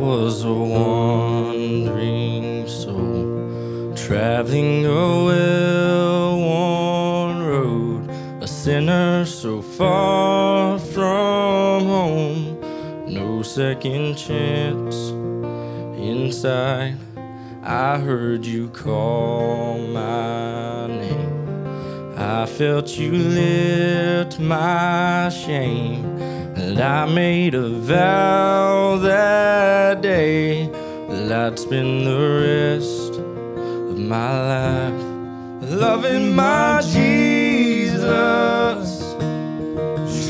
was a wandering soul, traveling a well worn road, a sinner so far from home, no second chance inside. I heard you call my name. I felt you lift my shame. And I made a vow that day that I'd spend the rest of my life loving my Jesus,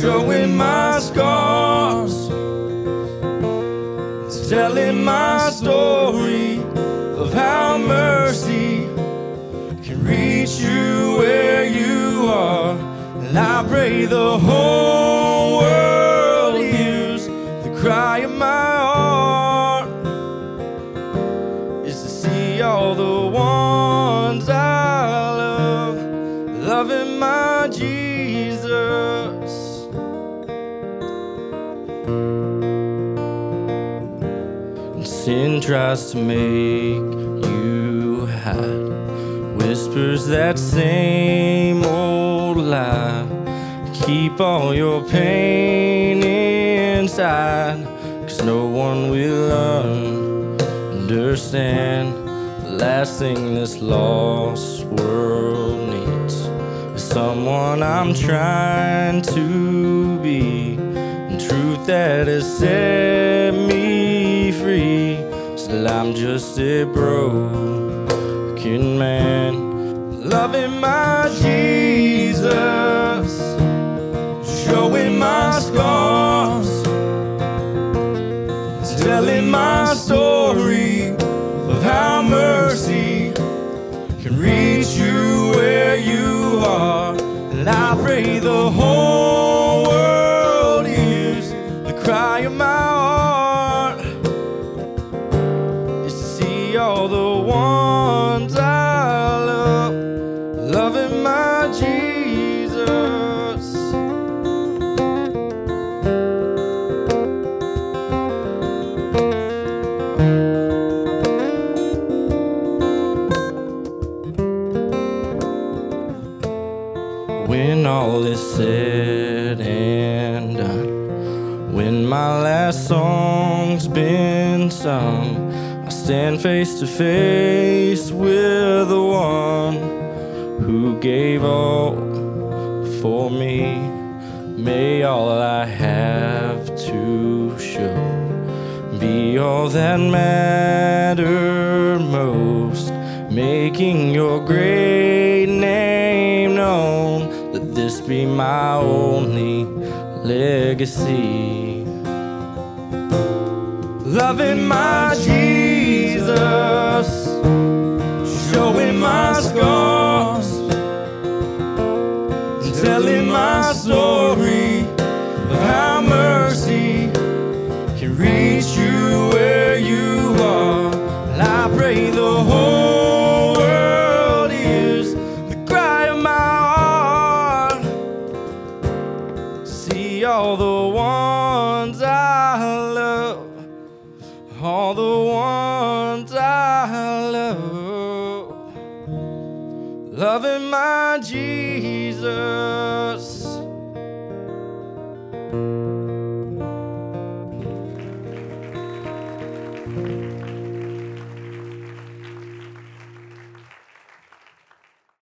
showing my scars, telling my story of how mercy can reach you where you are. And I pray the whole world of my heart is to see all the ones I love loving my Jesus. And sin tries to make you hide, whispers that same old lie. Keep all your pain no one will understand. The last thing this lost world needs is someone I'm trying to be, and truth that has set me free. Still, I'm just a broken man, loving my telling my story of how mercy can reach you where you are. And I pray the whole world hears the cry of my heart is to see all the ones I love loving my Jesus. When all is said and done, when my last song's been sung, I stand face to face with the one who gave all for me. May all I have to show be all that mattered most, making your great be my only legacy. Loving my Jesus, loving my Jesus.